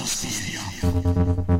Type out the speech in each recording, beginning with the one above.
Sostenido.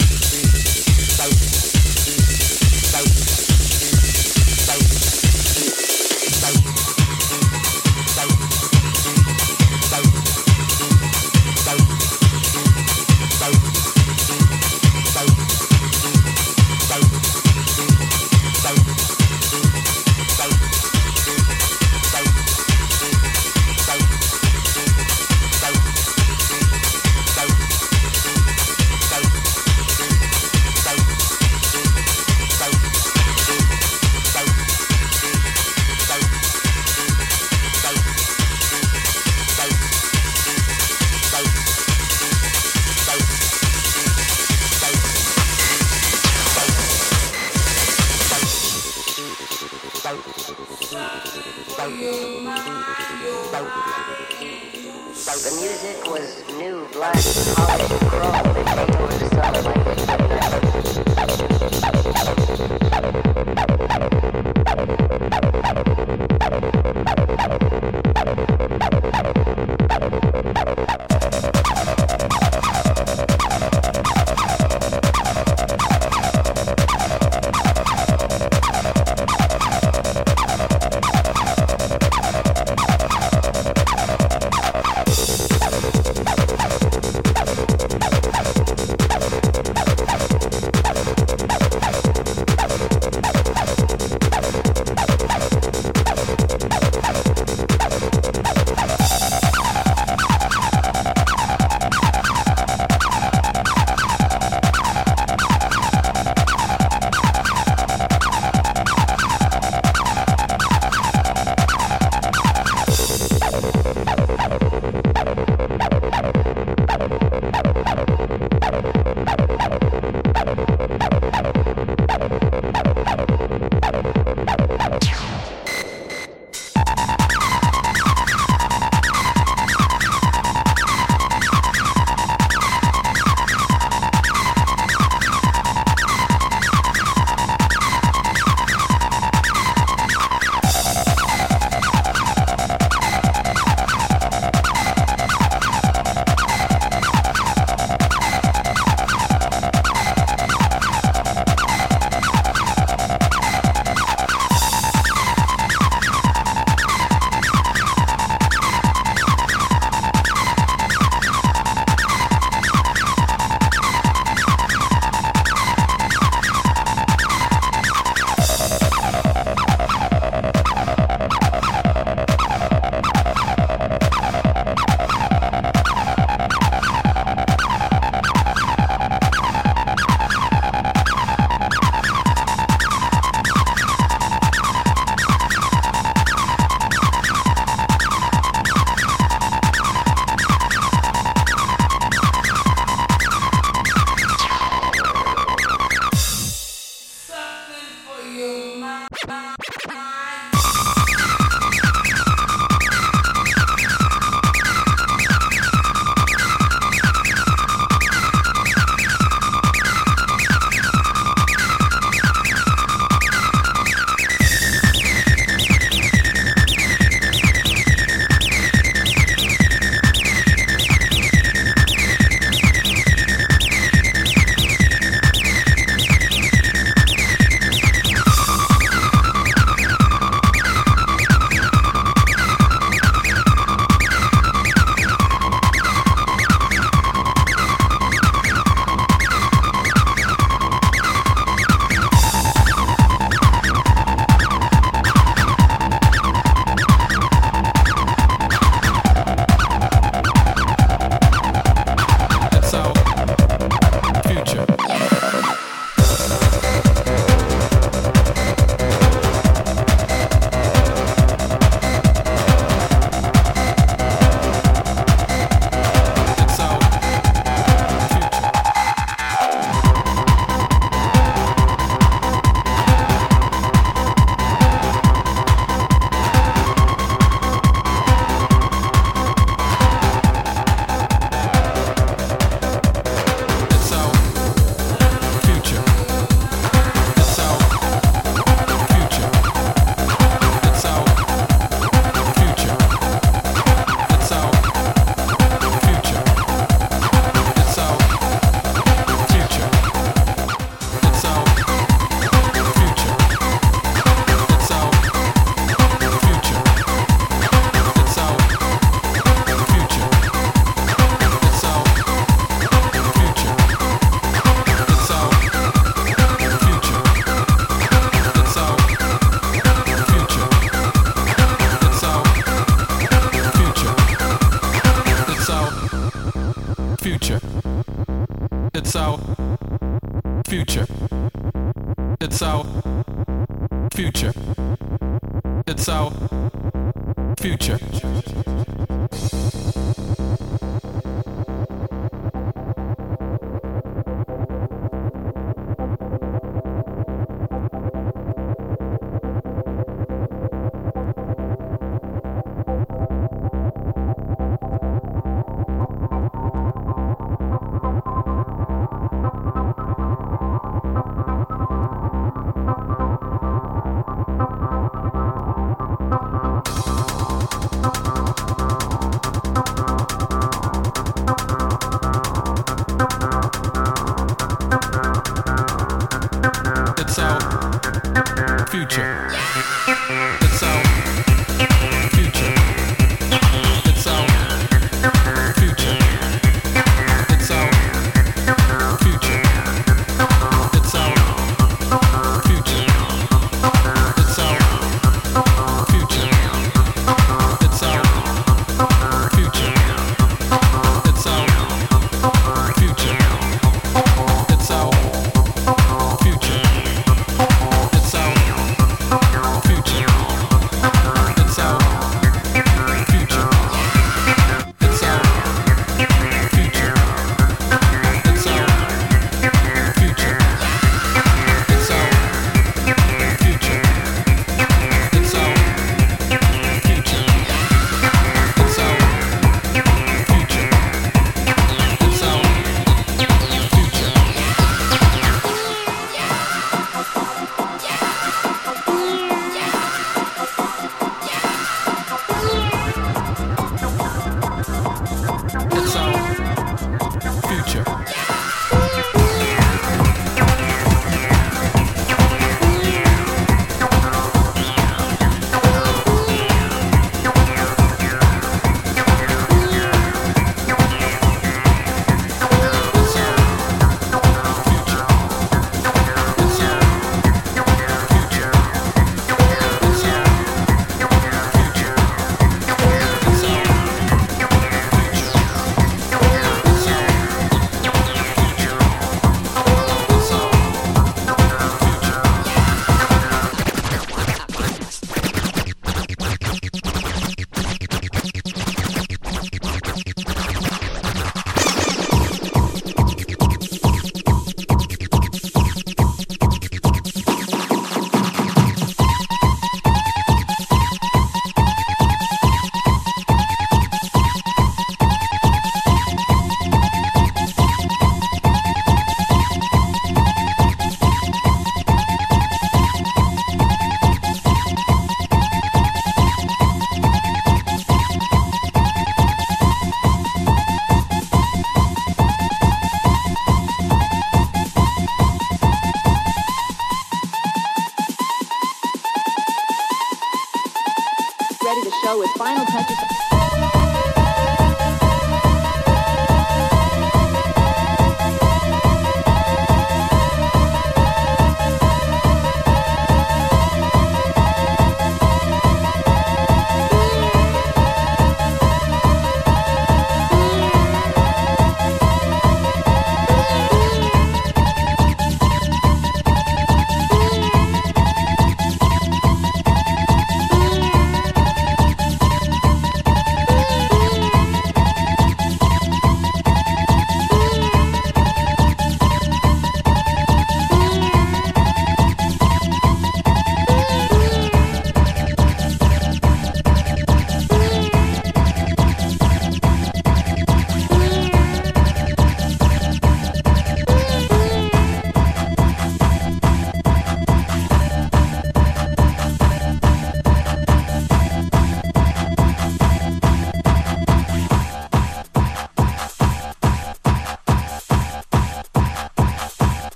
future.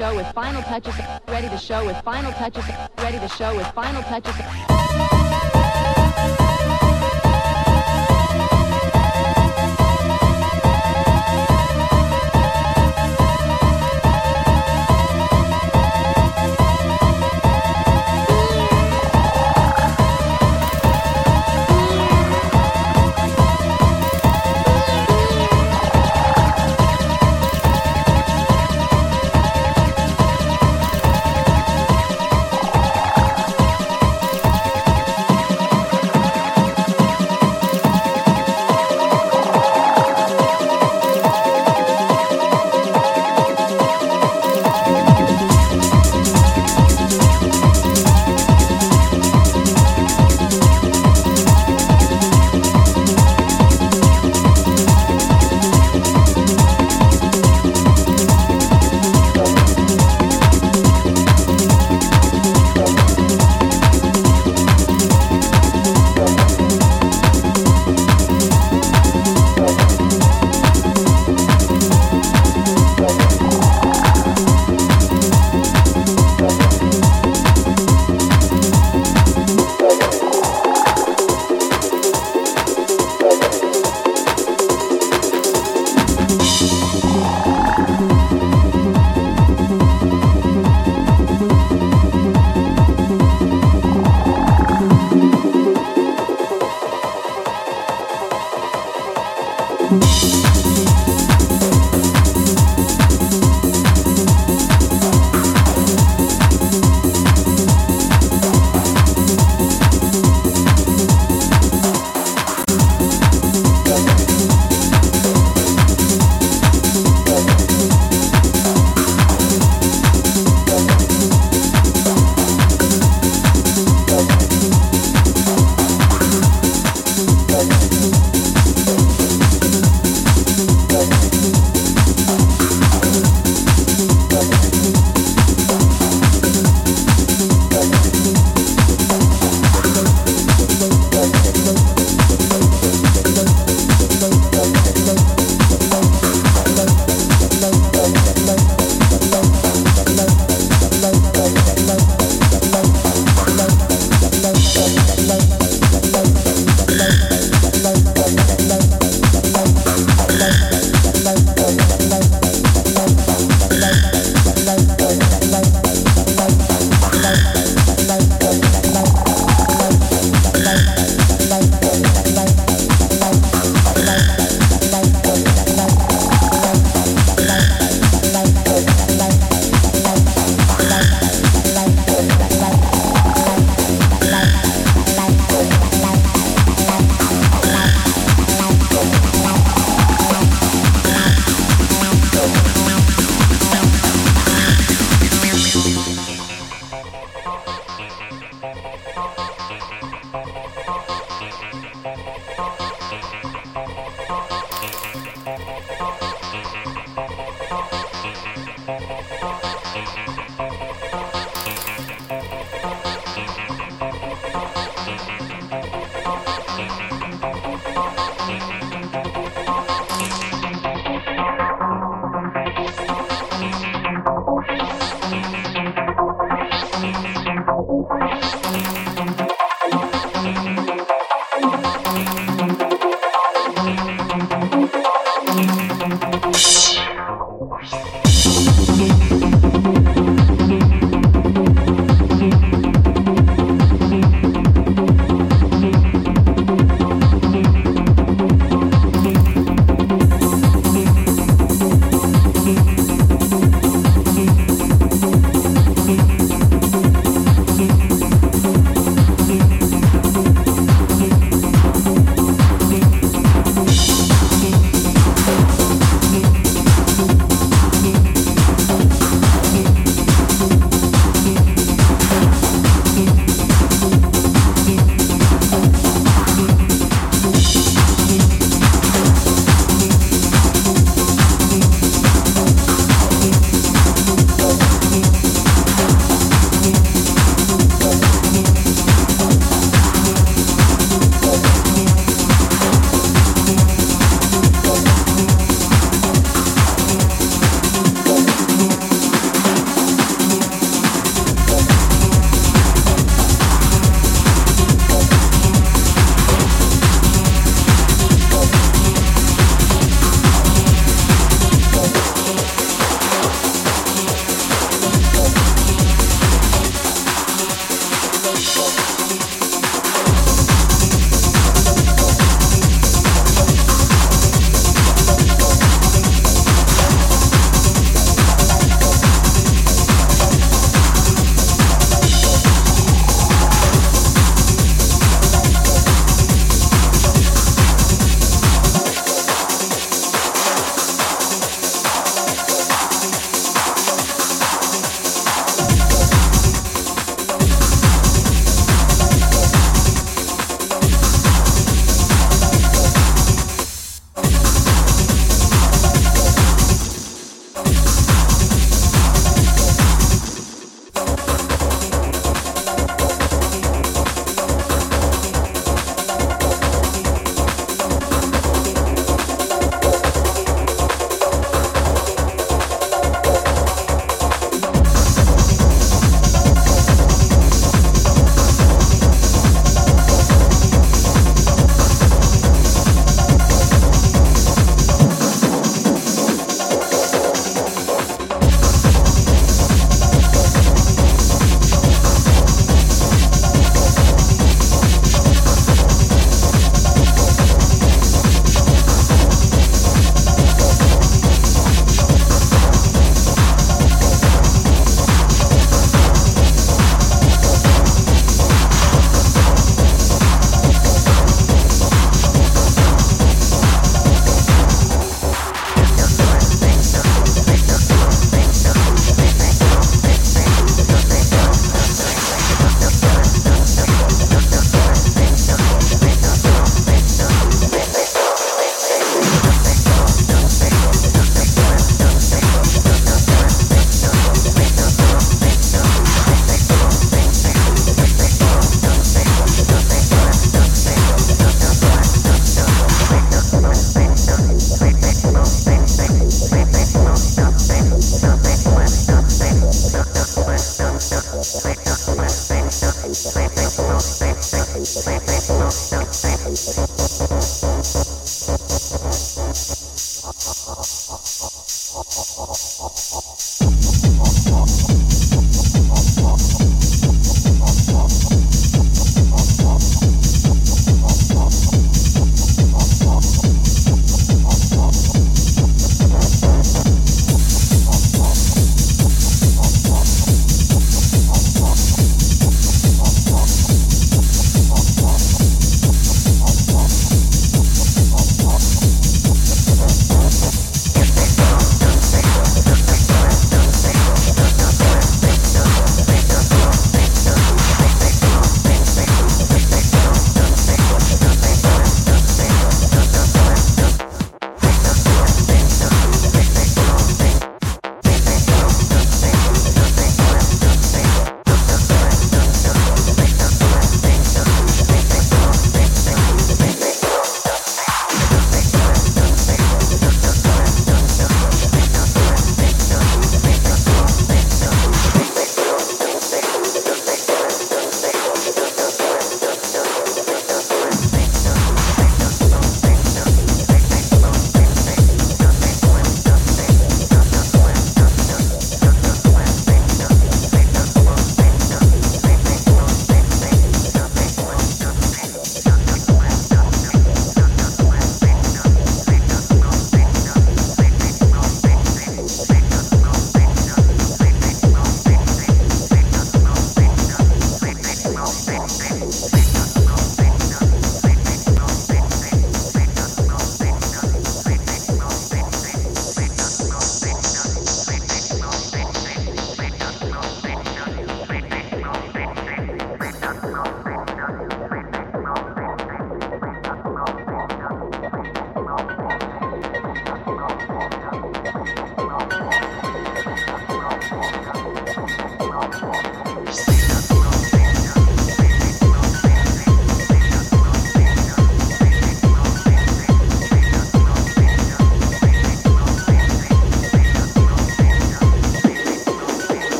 Show with final touches. Ready to show with final touches. Ready to show with final touches.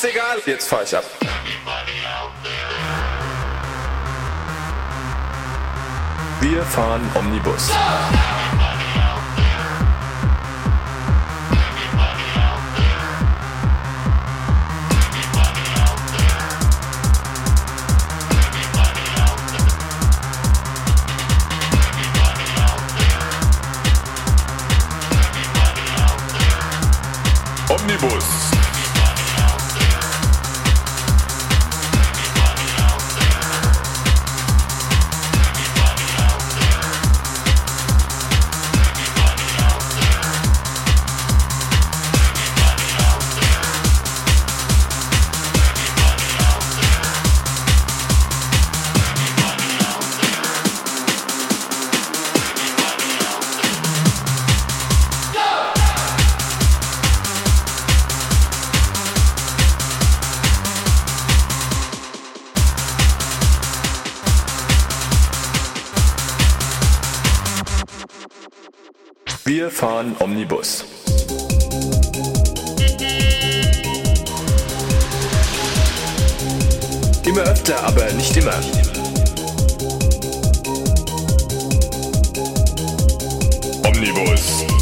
scheißegal. Jetzt fahr ich ab. Wir fahren Omnibus. Omnibus. Wir fahren Omnibus. Immer öfter, aber nicht immer. Omnibus.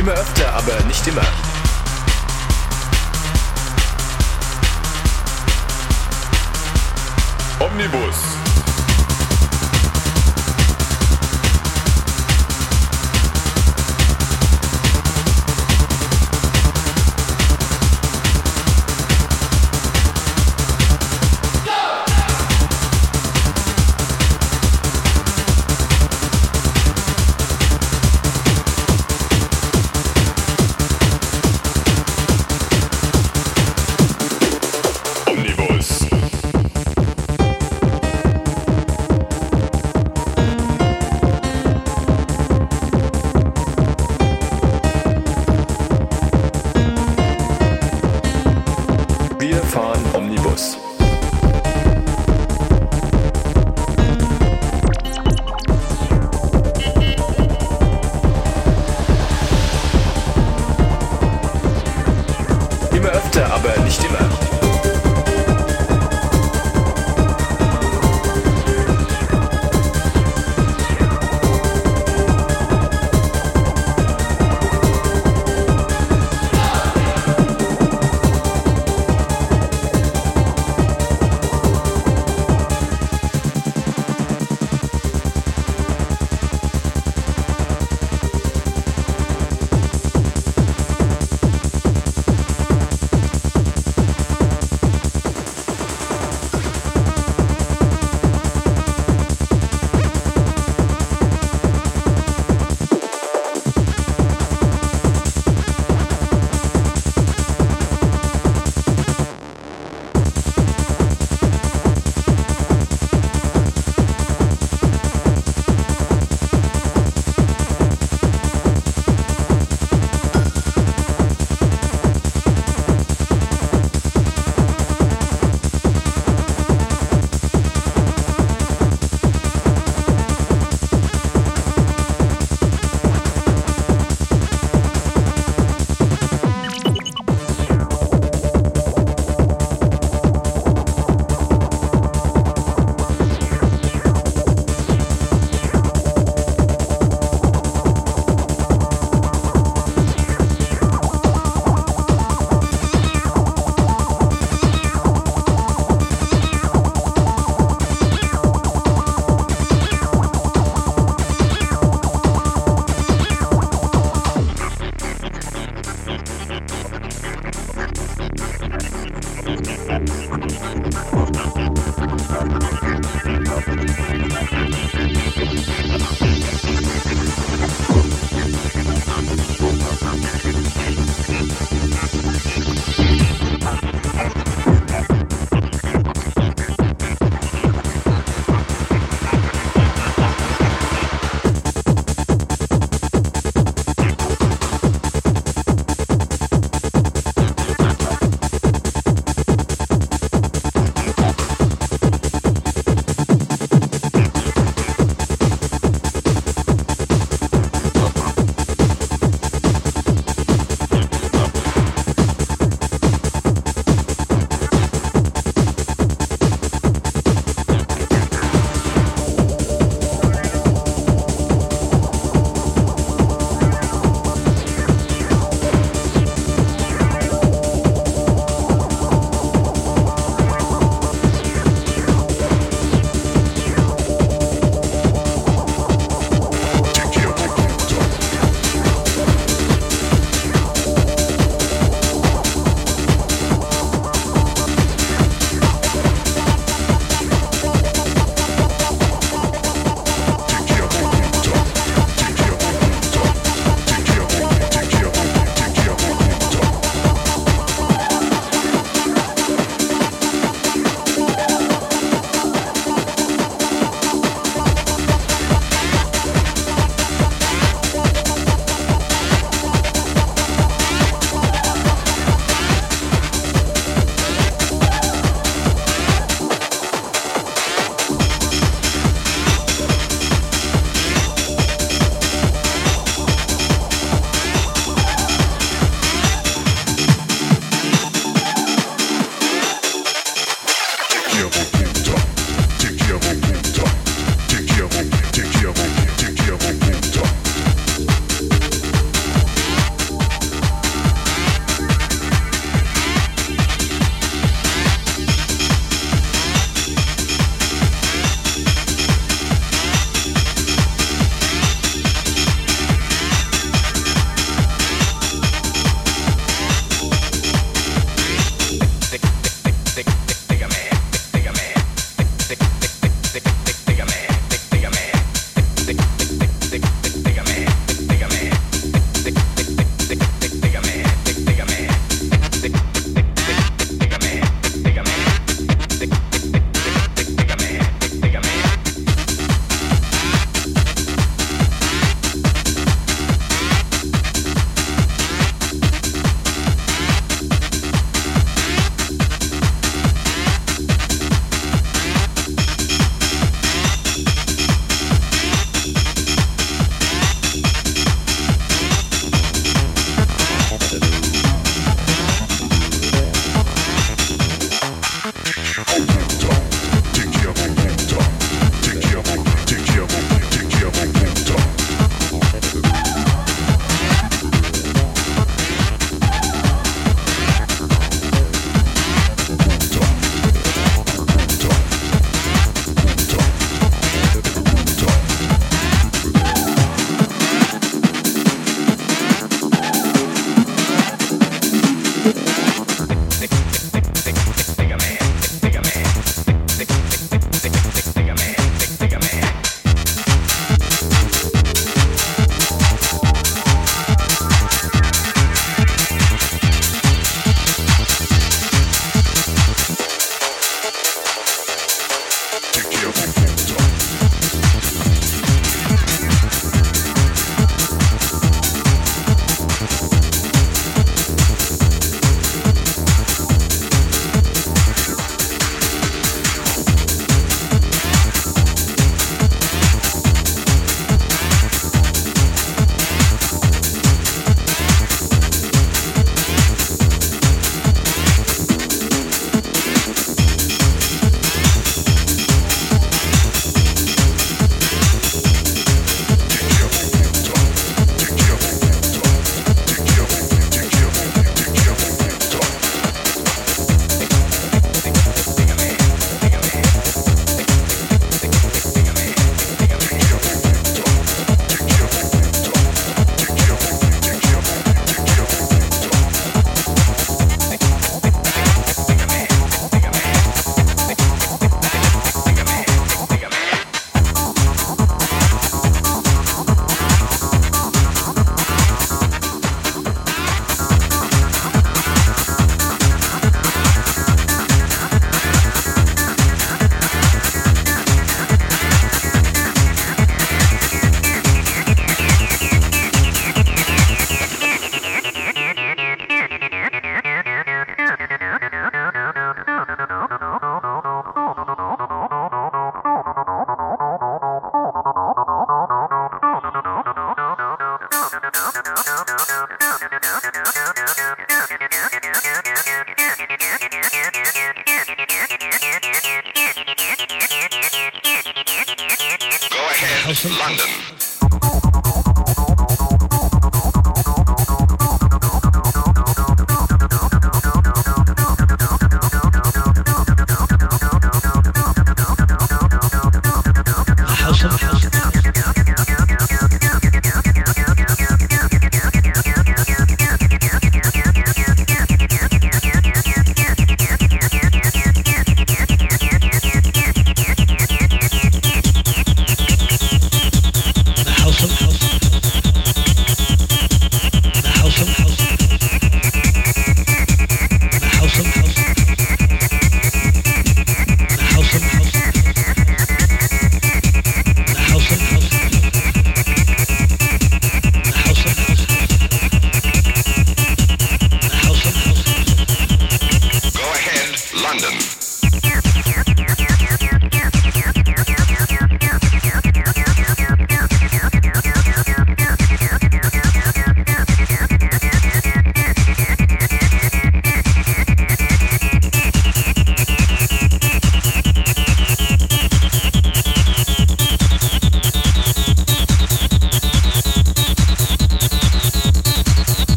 Immer öfter, aber nicht immer. Omnibus.